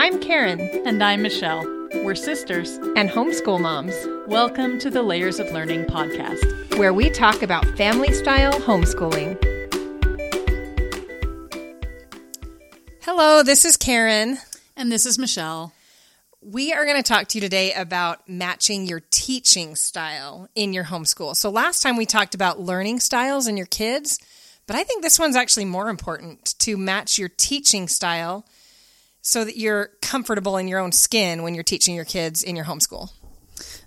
I'm Karen And I'm Michelle. We're sisters. and homeschool moms, Welcome to the Layers of Learning podcast. where we talk about family style homeschooling. Hello, this is Karen. And this is Michelle. We are going to talk to you today about matching your teaching style in your homeschool. So, last time we talked about learning styles in your kids, but I think this one's actually more important to match your teaching style so that you're comfortable in your own skin when you're teaching your kids in your homeschool.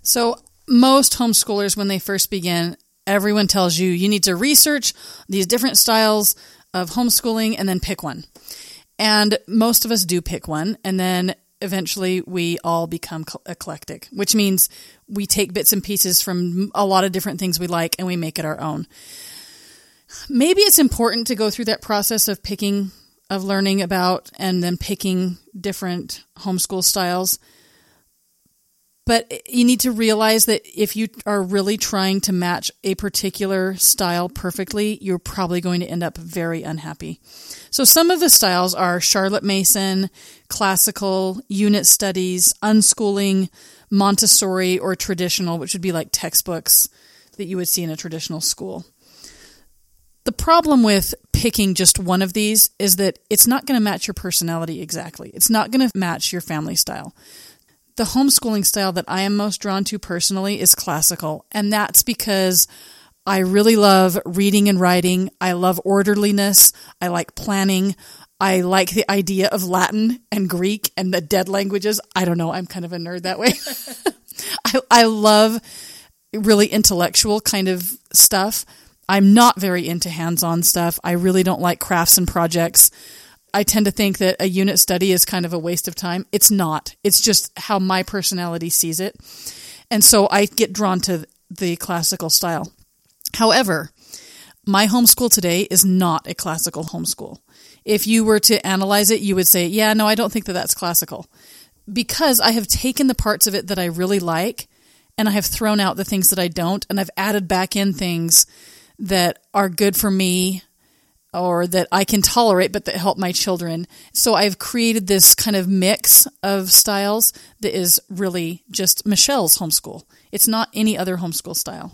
So, most homeschoolers, when they first begin, everyone tells you you need to research these different styles of homeschooling and then pick one. And most of us do pick one, and then eventually we all become eclectic, which means we take bits and pieces from a lot of different things we like and we make it our own. Maybe it's important to go through that process of picking, of learning about, and then picking different homeschool styles but you need to realize that if you are really trying to match a particular style perfectly, you're probably going to end up very unhappy. So some of the styles are Charlotte Mason, classical, unit studies, unschooling, Montessori, or traditional, which would be like textbooks that you would see in a traditional school. The problem with picking just one of these is that it's not going to match your personality exactly. It's not going to match your family style the homeschooling style that I am most drawn to personally is classical. And that's because I really love reading and writing. I love orderliness. I like planning. I like the idea of Latin and Greek and the dead languages. I don't know. I'm kind of a nerd that way. I, I love really intellectual kind of stuff. I'm not very into hands on stuff. I really don't like crafts and projects. I tend to think that a unit study is kind of a waste of time. It's not. It's just how my personality sees it. And so I get drawn to the classical style. However, my homeschool today is not a classical homeschool. If you were to analyze it, you would say, yeah, no, I don't think that that's classical. Because I have taken the parts of it that I really like and I have thrown out the things that I don't, and I've added back in things that are good for me or that I can tolerate, but that help my children. So I've created this kind of mix of styles that is really just Michelle's homeschool. It's not any other homeschool style.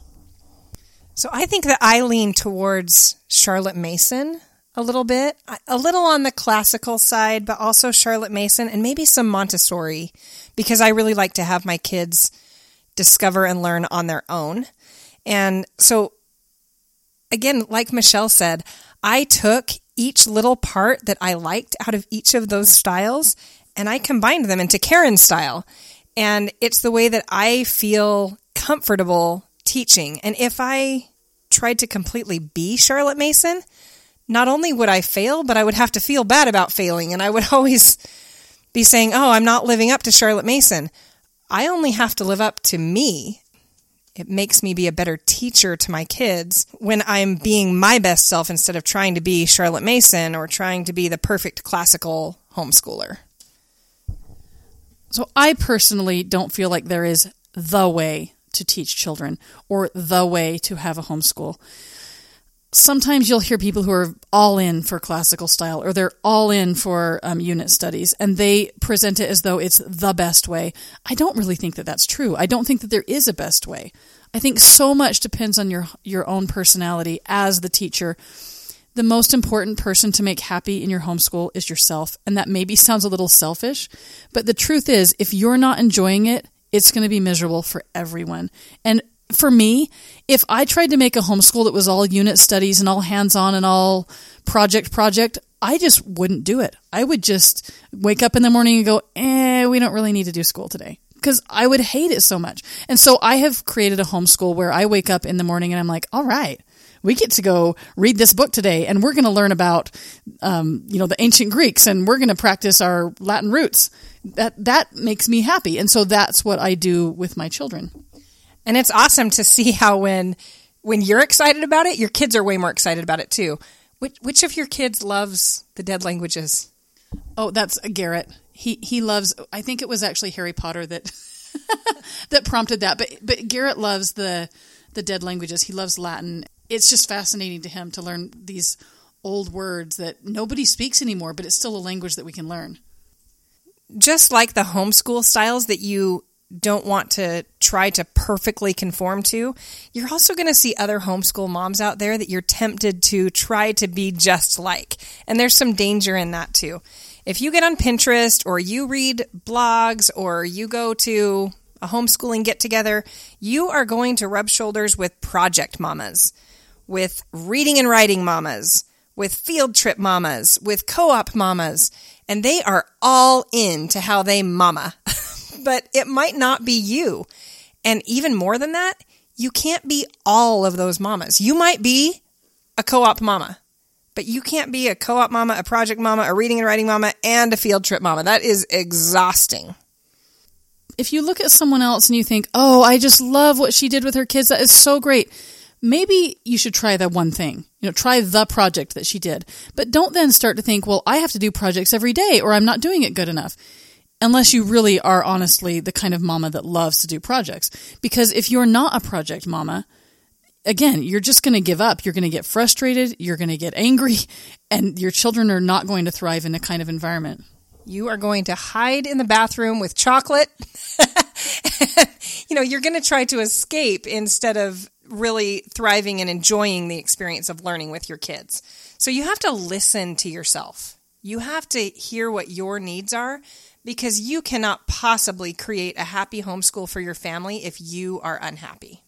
So I think that I lean towards Charlotte Mason a little bit, a little on the classical side, but also Charlotte Mason and maybe some Montessori because I really like to have my kids discover and learn on their own. And so, again, like Michelle said, I took each little part that I liked out of each of those styles and I combined them into Karen's style. And it's the way that I feel comfortable teaching. And if I tried to completely be Charlotte Mason, not only would I fail, but I would have to feel bad about failing. And I would always be saying, Oh, I'm not living up to Charlotte Mason. I only have to live up to me. It makes me be a better teacher to my kids when I'm being my best self instead of trying to be Charlotte Mason or trying to be the perfect classical homeschooler. So I personally don't feel like there is the way to teach children or the way to have a homeschool. Sometimes you'll hear people who are all in for classical style or they're all in for um, unit studies and they present it as though it's the best way. I don't really think that that's true. I don't think that there is a best way. I think so much depends on your your own personality as the teacher. The most important person to make happy in your homeschool is yourself, and that maybe sounds a little selfish, but the truth is if you're not enjoying it, it's going to be miserable for everyone. And for me, if I tried to make a homeschool that was all unit studies and all hands on and all project project, I just wouldn't do it. I would just wake up in the morning and go, eh, we don't really need to do school today. Because I would hate it so much. And so I have created a homeschool where I wake up in the morning and I'm like, all right, we get to go read this book today and we're going to learn about, um, you know, the ancient Greeks and we're going to practice our Latin roots. That, that makes me happy. And so that's what I do with my children. And it's awesome to see how when when you're excited about it, your kids are way more excited about it too. Which which of your kids loves the dead languages? Oh, that's uh, Garrett. He he loves. I think it was actually Harry Potter that that prompted that. But but Garrett loves the the dead languages. He loves Latin. It's just fascinating to him to learn these old words that nobody speaks anymore, but it's still a language that we can learn. just like the homeschool styles that you don't want to try to perfectly conform to, you're also going to see other homeschool moms out there that you're tempted to try to be just like. And there's some danger in that too. If you get on Pinterest or you read blogs or you go to a homeschooling get together, you are going to rub shoulders with project mamas, with reading and writing mamas, with field trip mamas, with co op mamas, and they are all into how they mama. but it might not be you. And even more than that, you can't be all of those mamas. You might be a co op mama, but you can't be a co op mama, a project mama, a reading and writing mama, and a field trip mama. That is exhausting. If you look at someone else and you think, oh, I just love what she did with her kids, that is so great. Maybe you should try that one thing. You know, try the project that she did. But don't then start to think, well, I have to do projects every day or I'm not doing it good enough unless you really are honestly the kind of mama that loves to do projects. Because if you're not a project mama, again, you're just going to give up. You're going to get frustrated. You're going to get angry, and your children are not going to thrive in a kind of environment. You are going to hide in the bathroom with chocolate. you know, you're going to try to escape instead of really thriving and enjoying the experience of learning with your kids. So you have to listen to yourself. You have to hear what your needs are because you cannot possibly create a happy homeschool for your family if you are unhappy.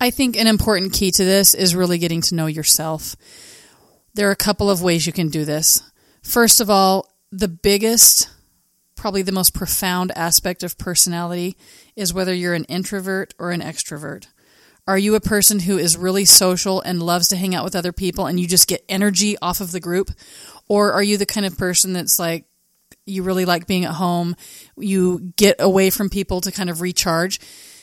I think an important key to this is really getting to know yourself. There are a couple of ways you can do this. First of all, the biggest, probably the most profound aspect of personality is whether you're an introvert or an extrovert. Are you a person who is really social and loves to hang out with other people and you just get energy off of the group? Or are you the kind of person that's like, you really like being at home, you get away from people to kind of recharge,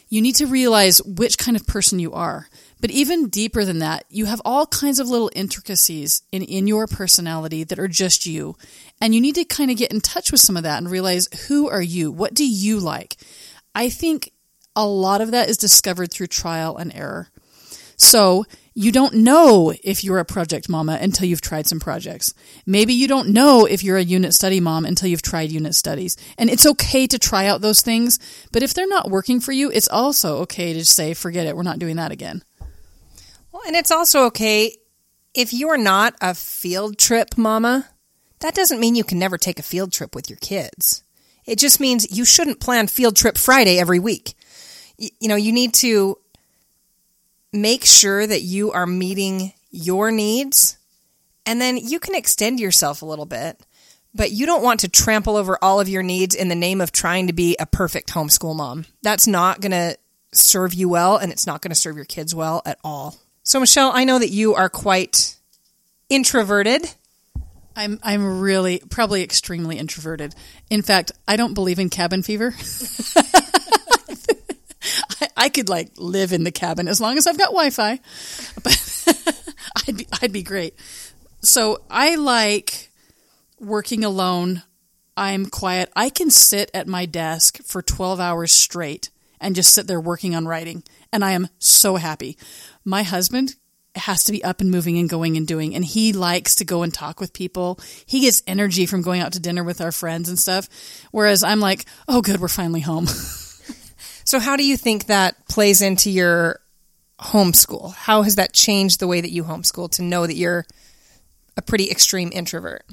you need to realize which kind of person you are. But even deeper than that, you have all kinds of little intricacies in, in your personality that are just you. And you need to kind of get in touch with some of that and realize who are you? What do you like? I think a lot of that is discovered through trial and error. So you don't know if you're a project mama until you've tried some projects. Maybe you don't know if you're a unit study mom until you've tried unit studies. And it's okay to try out those things, but if they're not working for you, it's also okay to say, forget it, we're not doing that again. Well, and it's also okay if you're not a field trip mama, that doesn't mean you can never take a field trip with your kids. It just means you shouldn't plan field trip Friday every week. You know, you need to make sure that you are meeting your needs and then you can extend yourself a little bit but you don't want to trample over all of your needs in the name of trying to be a perfect homeschool mom that's not going to serve you well and it's not going to serve your kids well at all so michelle i know that you are quite introverted I'm I'm really probably extremely introverted. In fact, I don't believe in cabin fever. I, I, could like live in the cabin as long as I've got Wi-Fi, but I'd be I'd be great. So I like working alone. I'm quiet. I can sit at my desk for 12 hours straight and just sit there working on writing, and I am so happy. My husband has to be up and moving and going and doing. And he likes to go and talk with people. He gets energy from going out to dinner with our friends and stuff. Whereas I'm like, oh, good, we're finally home. So, how do you think that plays into your homeschool? How has that changed the way that you homeschool to know that you're a pretty extreme introvert?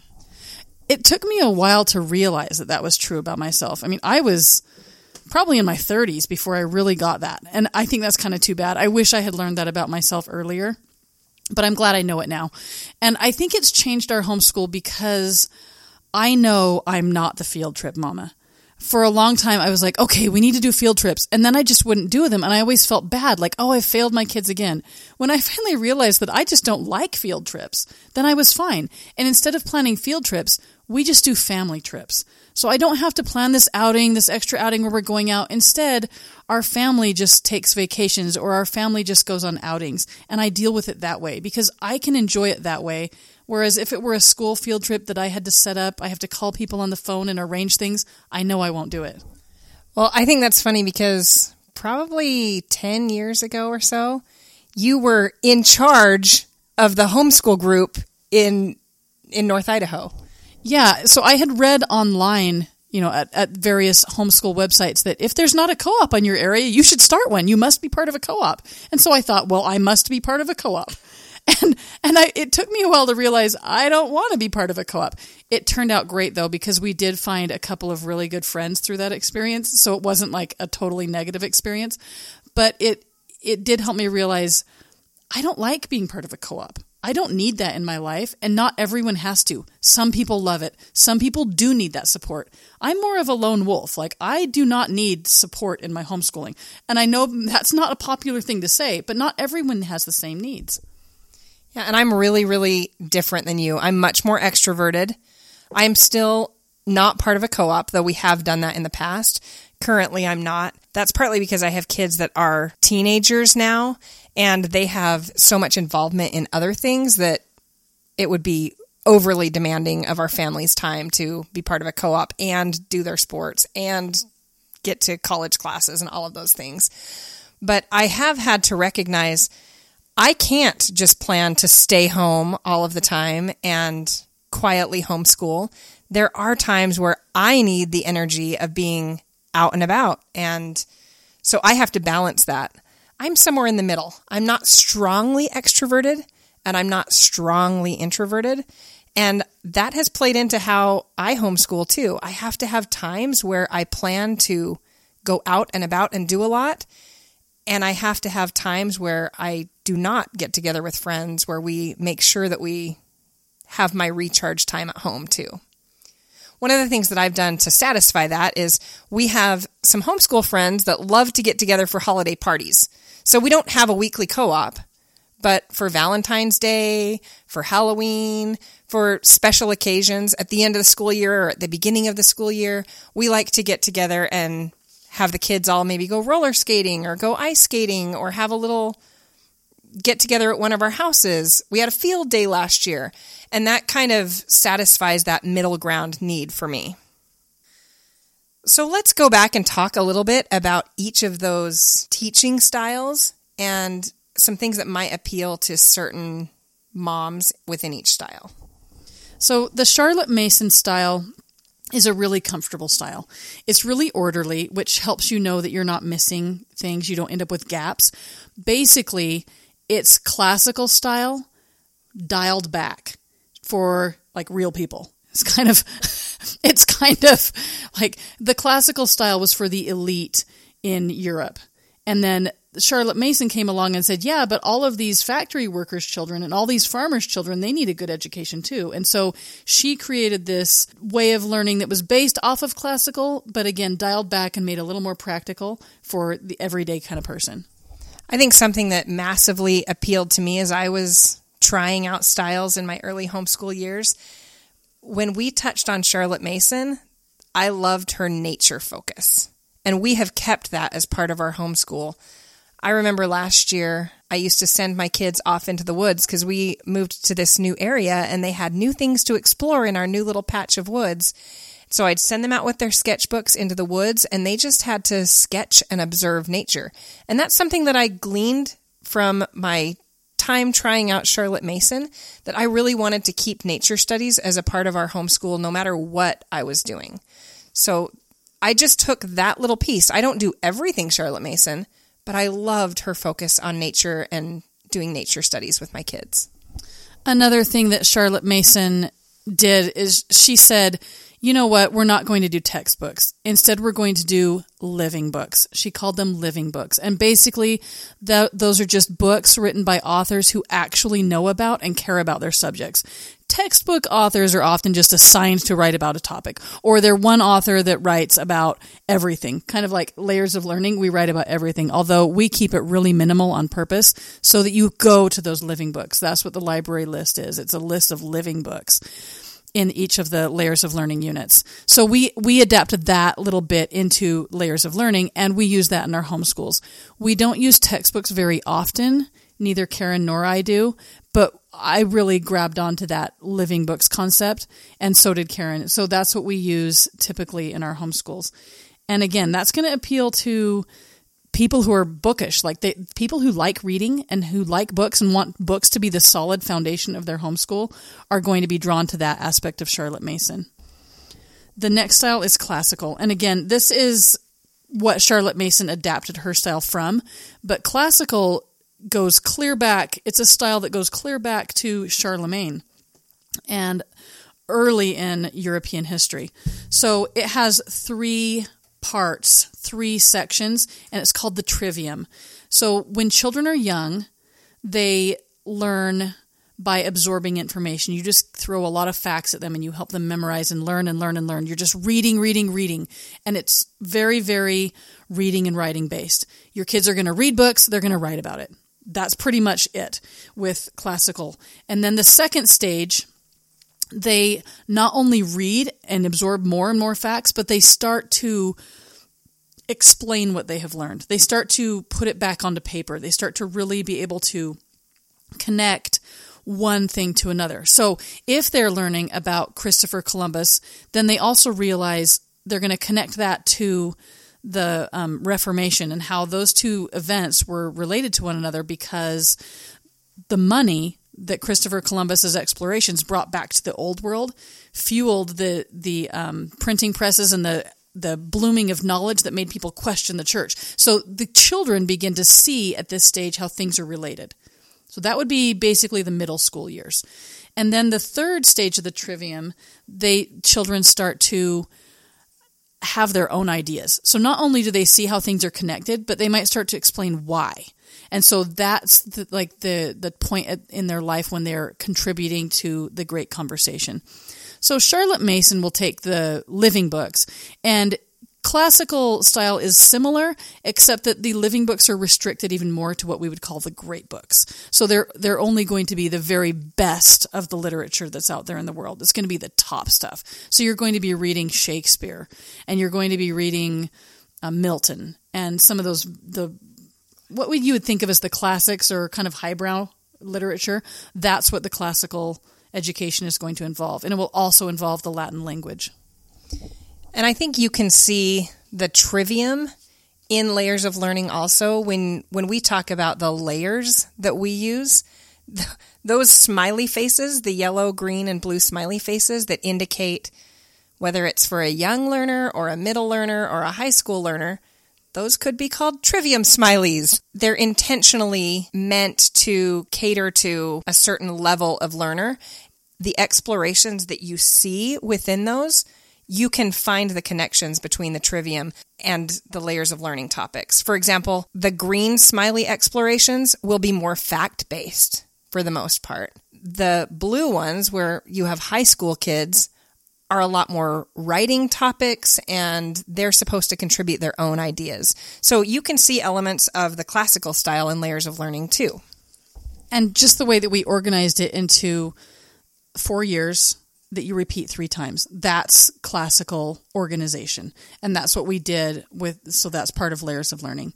It took me a while to realize that that was true about myself. I mean, I was probably in my 30s before I really got that. And I think that's kind of too bad. I wish I had learned that about myself earlier, but I'm glad I know it now. And I think it's changed our homeschool because I know I'm not the field trip mama for a long time I was like, okay, we need to do field trips. And then I just wouldn't do them. And I always felt bad, like, oh, I failed my kids again. When I finally realized that I just don't like field trips, then I was fine. And instead of planning field trips, we just do family trips. So I don't have to plan this outing, this extra outing where we're going out. Instead, our family just takes vacations or our family just goes on outings. And I deal with it that way because I can enjoy it that way Whereas if it were a school field trip that I had to set up, I have to call people on the phone and arrange things, I know I won't do it. Well, I think that's funny because probably 10 years ago or so, you were in charge of the homeschool group in in North Idaho. Yeah, so I had read online you know, at, at various homeschool websites that if there's not a co-op in your area, you should start one. You must be part of a co-op. And so I thought, well, I must be part of a co-op. And, and I, it took me a while to realize I don't want to be part of a co-op. It turned out great though, because we did find a couple of really good friends through that experience. So it wasn't like a totally negative experience, but it, it did help me realize I don't like being part of a co-op. I don't need that in my life, and not everyone has to. Some people love it. Some people do need that support. I'm more of a lone wolf. Like, I do not need support in my homeschooling. And I know that's not a popular thing to say, but not everyone has the same needs. Yeah, and I'm really, really different than you. I'm much more extroverted. I'm still not part of a co op, though we have done that in the past. Currently, I'm not. That's partly because I have kids that are teenagers now and they have so much involvement in other things that it would be overly demanding of our family's time to be part of a co-op and do their sports and get to college classes and all of those things. But I have had to recognize I can't just plan to stay home all of the time and quietly homeschool. There are times where I need the energy of being out and about. And so I have to balance that. I'm somewhere in the middle. I'm not strongly extroverted and I'm not strongly introverted. And that has played into how I homeschool too. I have to have times where I plan to go out and about and do a lot. And I have to have times where I do not get together with friends, where we make sure that we have my recharge time at home too. One of the things that I've done to satisfy that is we have some homeschool friends that love to get together for holiday parties. So we don't have a weekly co op, but for Valentine's Day, for Halloween, for special occasions at the end of the school year or at the beginning of the school year, we like to get together and have the kids all maybe go roller skating or go ice skating or have a little get together at one of our houses. We had a field day last year, and that kind of satisfies that middle ground need for me. So let's go back and talk a little bit about each of those teaching styles and some things that might appeal to certain moms within each style. So, the Charlotte Mason style is a really comfortable style. It's really orderly, which helps you know that you're not missing things, you don't end up with gaps. Basically, it's classical style dialed back for like real people. It's kind of it's kind of like the classical style was for the elite in Europe. And then Charlotte Mason came along and said, "Yeah, but all of these factory workers' children and all these farmers' children, they need a good education too." And so she created this way of learning that was based off of classical, but again dialed back and made a little more practical for the everyday kind of person. I think something that massively appealed to me as I was trying out styles in my early homeschool years when we touched on Charlotte Mason, I loved her nature focus. And we have kept that as part of our homeschool. I remember last year, I used to send my kids off into the woods because we moved to this new area and they had new things to explore in our new little patch of woods. So I'd send them out with their sketchbooks into the woods and they just had to sketch and observe nature. And that's something that I gleaned from my time trying out Charlotte Mason that I really wanted to keep nature studies as a part of our homeschool no matter what I was doing. So I just took that little piece. I don't do everything Charlotte Mason, but I loved her focus on nature and doing nature studies with my kids. Another thing that Charlotte Mason did is she said, you know what? We're not going to do textbooks. Instead, we're going to do living books. She called them living books. And basically, the, those are just books written by authors who actually know about and care about their subjects. Textbook authors are often just assigned to write about a topic, or they're one author that writes about everything, kind of like layers of learning. We write about everything, although we keep it really minimal on purpose so that you go to those living books. That's what the library list is. It's a list of living books in each of the layers of learning units. So we, we adapted that little bit into layers of learning and we use that in our homeschools. We don't use textbooks very often. Neither Karen nor I do, but I really grabbed onto that living books concept and so did Karen. So that's what we use typically in our homeschools. And again, that's going to appeal to people who are bookish, like they, people who like reading and who like books and want books to be the solid foundation of their homeschool are going to be drawn to that aspect of Charlotte Mason. The next style is classical. And again, this is what Charlotte Mason adapted her style from. But classical goes clear back. It's a style that goes clear back to Charlemagne and early in European history. So it has three parts, three sections, and it's called the trivium. So when children are young, they learn by absorbing information. You just throw a lot of facts at them and you help them memorize and learn and learn and learn. You're just reading, reading, reading. And it's very, very reading and writing based. Your kids are going to read books, they're going to write about it. That's pretty much it with classical. And then the second stage, they not only read and absorb more and more facts, but they start to explain what they have learned. They start to put it back onto paper. They start to really be able to connect one thing to another. So if they're learning about Christopher Columbus, then they also realize they're going to connect that to the um, Reformation and how those two events were related to one another because the money that Christopher Columbus's explorations brought back to the old world fueled the the um, printing presses and the the blooming of knowledge that made people question the church. So the children begin to see at this stage how things are related. So that would be basically the middle school years. And then the third stage of the trivium, they children start to have their own ideas. So not only do they see how things are connected, but they might start to explain why. And so that's the, like the the point in their life when they're contributing to the great conversation. So Charlotte Mason will take the living books. And classical style is similar except that the living books are restricted even more to what we would call the great books. So they're they're only going to be the very best of the literature that's out there in the world. It's going to be the top stuff. So you're going to be reading shakespeare and you're going to be reading uh, milton and some of those the what you would think of as the classics or kind of highbrow literature? That's what the classical education is going to involve and it will also involve the latin language. And I think you can see the trivium in layers of learning also. When when we talk about the layers that we use those smiley faces the yellow green and blue smiley faces that indicate whether it's for a young learner or a middle learner or a high school learner those could be called trivium smileys. They're intentionally meant to cater to a certain level of learner. The explorations that you see within those you can find the connections between the trivium and the layers of learning topics. For example, the green smiley explorations will be more fact based for the most part. The blue ones, where you have high school kids, are a lot more writing topics and they're supposed to contribute their own ideas. So you can see elements of the classical style in layers of learning too. And just the way that we organized it into four years that you repeat three times. That's classical organization. And that's what we did with, so that's part of layers of learning.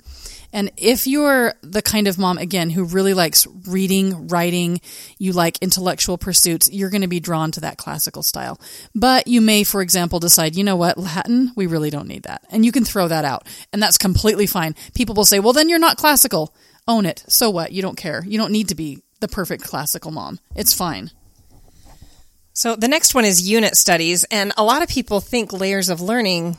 And if you're the kind of mom, again, who really likes reading, writing, you like intellectual pursuits, you're going to be drawn to that classical style. But you may, for example, decide, you know what, Latin, we really don't need that. And you can throw that out. And that's completely fine. People will say, well, then you're not classical. Own it. So what? You don't care. You don't need to be the perfect classical mom. It's fine. So the next one is unit studies. And a lot of people think layers of learning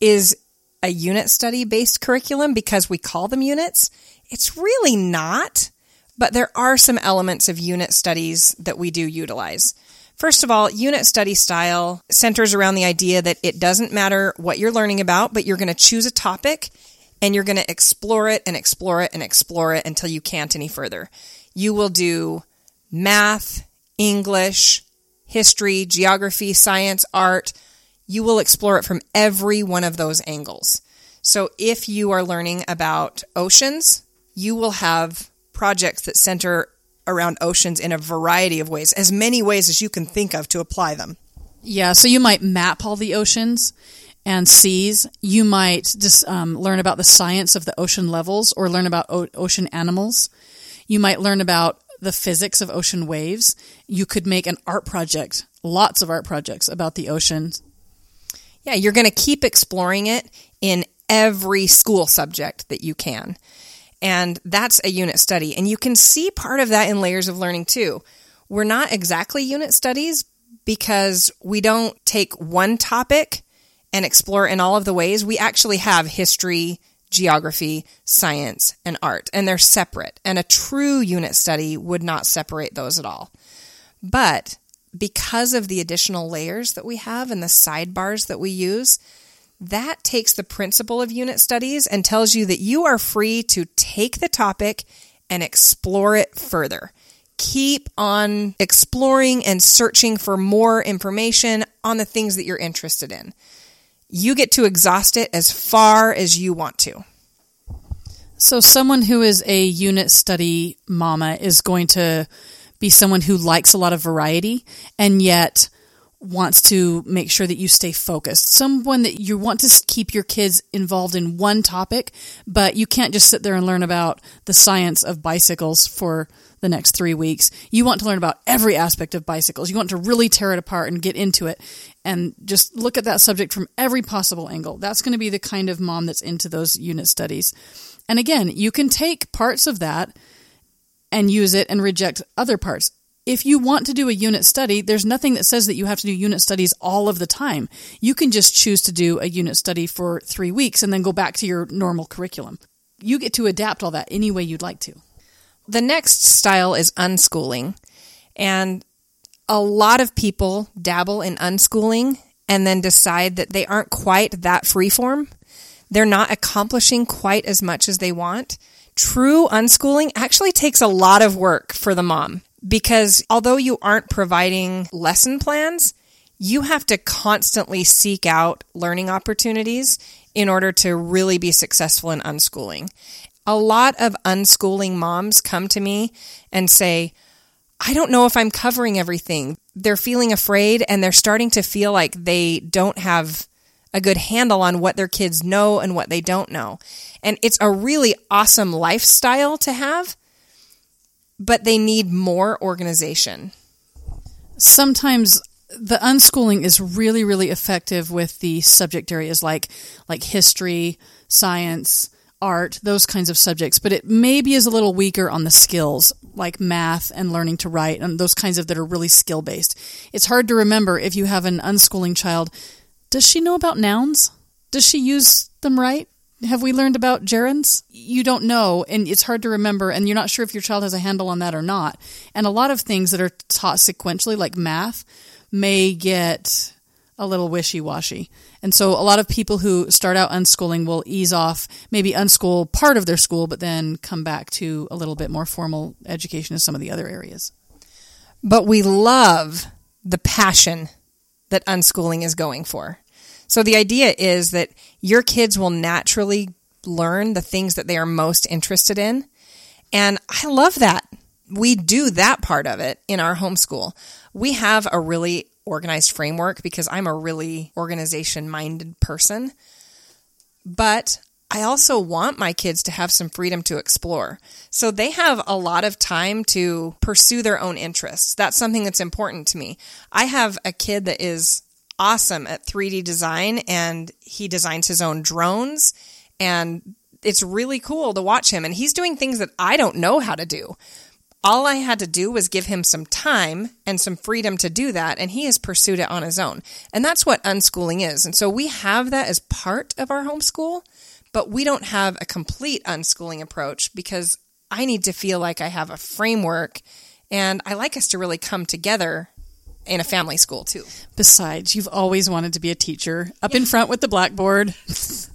is a unit study based curriculum because we call them units. It's really not, but there are some elements of unit studies that we do utilize. First of all, unit study style centers around the idea that it doesn't matter what you're learning about, but you're going to choose a topic and you're going to explore it and explore it and explore it until you can't any further. You will do math, English, history, geography, science, art. You will explore it from every one of those angles. So if you are learning about oceans, you will have projects that center around oceans in a variety of ways, as many ways as you can think of to apply them. Yeah, so you might map all the oceans and seas. You might just um, learn about the science of the ocean levels or learn about o- ocean animals. You might learn about the physics of ocean waves. You could make an art project, lots of art projects about the oceans. Yeah, you're going to keep exploring it in every school subject that you can. And that's a unit study. And you can see part of that in layers of learning too. We're not exactly unit studies, because we don't take one topic and explore in all of the ways. We actually have history, geography, science, and art, and they're separate. And a true unit study would not separate those at all. But because of the additional layers that we have and the sidebars that we use, that takes the principle of unit studies and tells you that you are free to take the topic and explore it further. Keep on exploring and searching for more information on the things that you're interested in. You get to exhaust it as far as you want to. So, someone who is a unit study mama is going to be someone who likes a lot of variety and yet wants to make sure that you stay focused. Someone that you want to keep your kids involved in one topic, but you can't just sit there and learn about the science of bicycles for the next three weeks. You want to learn about every aspect of bicycles. You want to really tear it apart and get into it and just look at that subject from every possible angle. That's going to be the kind of mom that's into those unit studies. And again, you can take parts of that and use it and reject other parts if you want to do a unit study, there's nothing that says that you have to do unit studies all of the time. You can just choose to do a unit study for three weeks and then go back to your normal curriculum. You get to adapt all that any way you'd like to. The next style is unschooling. And a lot of people dabble in unschooling and then decide that they aren't quite that freeform. They're not accomplishing quite as much as they want. True unschooling actually takes a lot of work for the mom because although you aren't providing lesson plans, you have to constantly seek out learning opportunities in order to really be successful in unschooling. A lot of unschooling moms come to me and say, I don't know if I'm covering everything. They're feeling afraid and they're starting to feel like they don't have a good handle on what their kids know and what they don't know. And it's a really awesome lifestyle to have but they need more organization. Sometimes the unschooling is really really effective with the subject areas like like history, science, art, those kinds of subjects, but it maybe is a little weaker on the skills like math and learning to write and those kinds of that are really skill based. It's hard to remember if you have an unschooling child, does she know about nouns? Does she use them right? have we learned about gerunds? You don't know, and it's hard to remember, and you're not sure if your child has a handle on that or not. And a lot of things that are taught sequentially, like math, may get a little wishy washy. And so a lot of people who start out unschooling will ease off, maybe unschool part of their school, but then come back to a little bit more formal education in some of the other areas. But we love the passion that unschooling is going for. So the idea is that your kids will naturally learn the things that they are most interested in. And I love that. We do that part of it in our homeschool. We have a really organized framework because I'm a really organization minded person. But I also want my kids to have some freedom to explore. So they have a lot of time to pursue their own interests. That's something that's important to me. I have a kid that is awesome at 3D design and he designs his own drones and it's really cool to watch him and he's doing things that I don't know how to do. All I had to do was give him some time and some freedom to do that and he has pursued it on his own. And that's what unschooling is. And so we have that as part of our homeschool, but we don't have a complete unschooling approach because I need to feel like I have a framework and I like us to really come together in a family school too. Besides, you've always wanted to be a teacher up in front with the blackboard.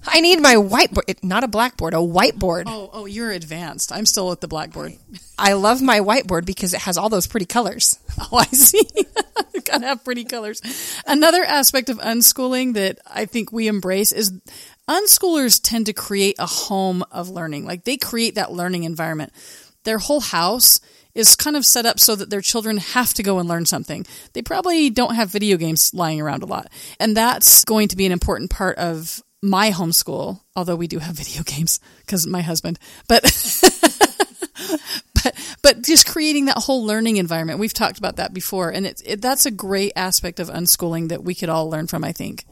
I need my whiteboard, not a blackboard, a whiteboard. Oh, oh, you're advanced. I'm still at the blackboard. I love my whiteboard because it has all those pretty colors. Oh, I see. Gotta have pretty colors. Another aspect of unschooling that I think we embrace is unschoolers tend to create a home of learning. Like they create that learning environment. Their whole house is kind of set up so that their children have to go and learn something. They probably don't have video games lying around a lot. And that's going to be an important part of my homeschool, although we do have video games because my husband. But but but just creating that whole learning environment. We've talked about that before and it's it, that's a great aspect of unschooling that we could all learn from, I think.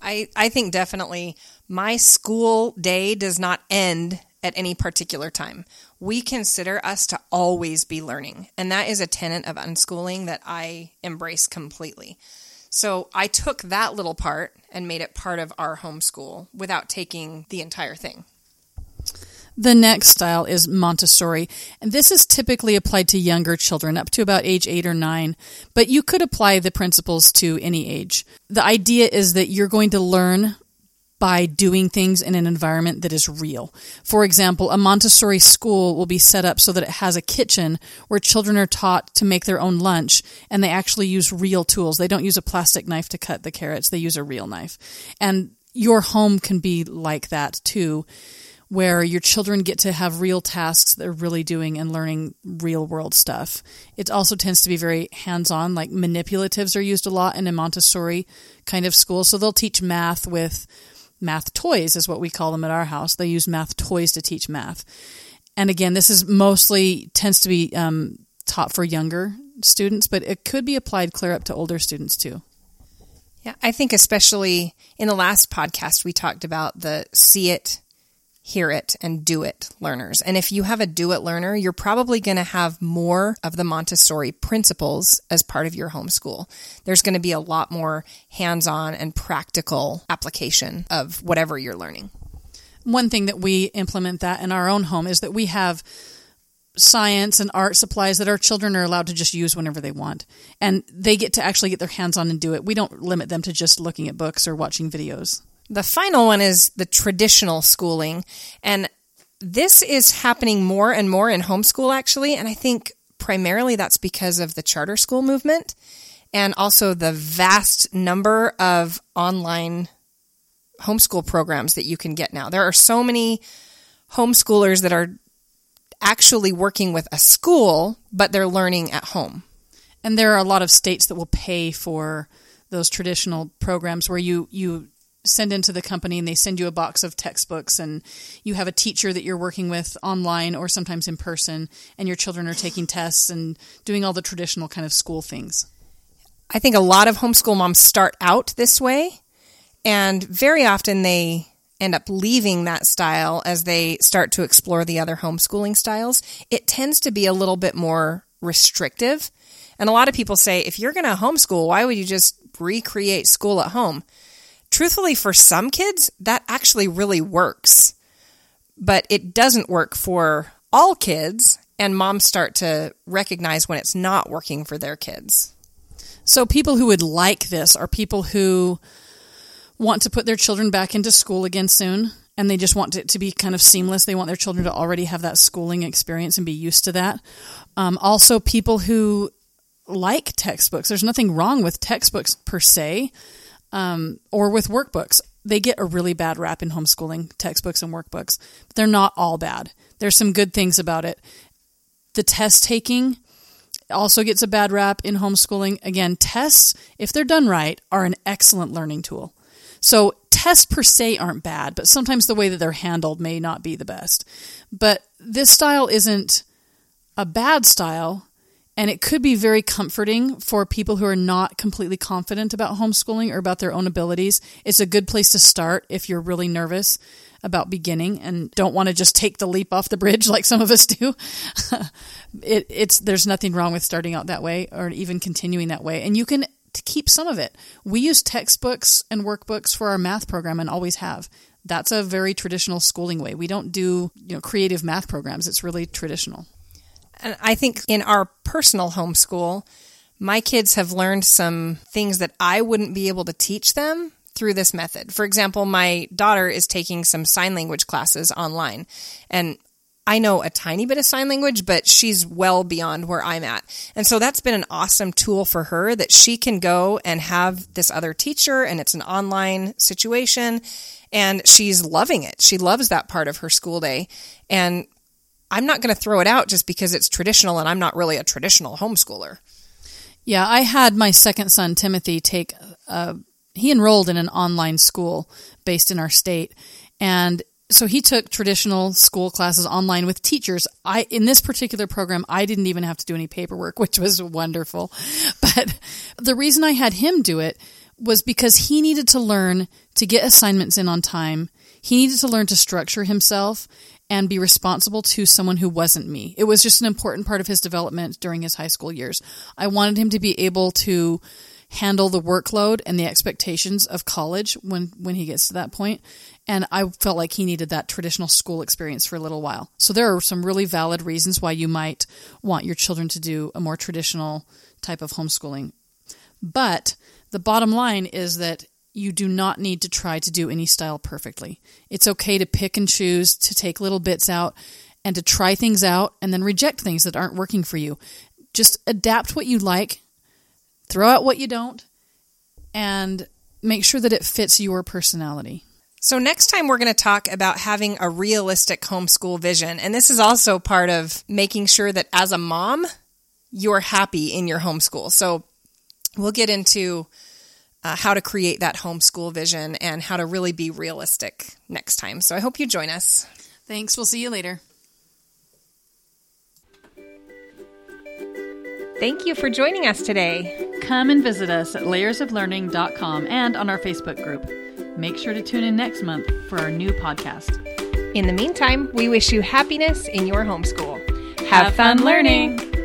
I I think definitely my school day does not end at any particular time. We consider us to always be learning. And that is a tenet of unschooling that I embrace completely. So I took that little part and made it part of our homeschool without taking the entire thing. The next style is Montessori, and this is typically applied to younger children up to about age eight or nine, but you could apply the principles to any age. The idea is that you're going to learn by doing things in an environment that is real. For example, a Montessori school will be set up so that it has a kitchen where children are taught to make their own lunch and they actually use real tools. They don't use a plastic knife to cut the carrots, they use a real knife. And your home can be like that too where your children get to have real tasks they're really doing and learning real world stuff. It also tends to be very hands on, like manipulatives are used a lot in a Montessori kind of school. So they'll teach math with math toys, is what we call them at our house. They use math toys to teach math. And again, this is mostly tends to be um, taught for younger students, but it could be applied clear up to older students too. Yeah, I think especially in the last podcast, we talked about the see it hear it and do it learners. And if you have a do it learner, you're probably going to have more of the Montessori principles as part of your homeschool. There's going to be a lot more hands on and practical application of whatever you're learning. One thing that we implement that in our own home is that we have science and art supplies that our children are allowed to just use whenever they want. And they get to actually get their hands on and do it. We don't limit them to just looking at books or watching videos. The final one is the traditional schooling. And this is happening more and more in homeschool, actually. And I think primarily that's because of the charter school movement and also the vast number of online homeschool programs that you can get now. There are so many homeschoolers that are actually working with a school, but they're learning at home. And there are a lot of states that will pay for those traditional programs where you, you send into the company and they send you a box of textbooks and you have a teacher that you're working with online or sometimes in person and your children are taking tests and doing all the traditional kind of school things. I think a lot of homeschool moms start out this way and very often they end up leaving that style as they start to explore the other homeschooling styles. It tends to be a little bit more restrictive. And a lot of people say, if you're going to homeschool, why would you just recreate school at home? Truthfully, for some kids, that actually really works. But it doesn't work for all kids, and moms start to recognize when it's not working for their kids. So, people who would like this are people who want to put their children back into school again soon and they just want it to be kind of seamless. They want their children to already have that schooling experience and be used to that. Um, also, people who like textbooks. There's nothing wrong with textbooks per se um, or with workbooks. They get a really bad rap in homeschooling, textbooks and workbooks. But they're not all bad. There's some good things about it. The test taking also gets a bad rap in homeschooling. Again, tests, if they're done right, are an excellent learning tool. So tests per se aren't bad, but sometimes the way that they're handled may not be the best. But this style isn't a bad style. And it could be very comforting for people who are not completely confident about homeschooling or about their own abilities. It's a good place to start if you're really nervous about beginning and don't want to just take the leap off the bridge like some of us do. it, it's there's nothing wrong with starting out that way or even continuing that way, and you can keep some of it. We use textbooks and workbooks for our math program and always have. That's a very traditional schooling way. We don't do you know creative math programs. It's really traditional. And I think in our personal homeschool, my kids have learned some things that I wouldn't be able to teach them through this method. For example, my daughter is taking some sign language classes online, and I know a tiny bit of sign language, but she's well beyond where I'm at. And so that's been an awesome tool for her that she can go and have this other teacher, and it's an online situation, and she's loving it. She loves that part of her school day. And I'm not going to throw it out just because it's traditional and I'm not really a traditional homeschooler. Yeah, I had my second son, Timothy, take, uh, he enrolled in an online school based in our state. And so he took traditional school classes online with teachers. I in this particular program, I didn't even have to do any paperwork, which was wonderful. But the reason I had him do it was because he needed to learn to get assignments in on time. He needed to learn to structure himself and be responsible to someone who wasn't me. It was just an important part of his development during his high school years. I wanted him to be able to handle the workload and the expectations of college when when he gets to that point and I felt like he needed that traditional school experience for a little while. So there are some really valid reasons why you might want your children to do a more traditional type of homeschooling. But the bottom line is that you do not need to try to do any style perfectly. It's okay to pick and choose, to take little bits out, and to try things out and then reject things that aren't working for you. Just adapt what you like, throw out what you don't, and make sure that it fits your personality. So, next time we're going to talk about having a realistic homeschool vision. And this is also part of making sure that as a mom, you're happy in your homeschool. So, we'll get into uh, how to create that homeschool vision and how to really be realistic next time. So, I hope you join us. Thanks. We'll see you later. Thank you for joining us today. Come and visit us at layersoflearning.com and on our Facebook group. Make sure to tune in next month for our new podcast. In the meantime, we wish you happiness in your homeschool. Have fun learning!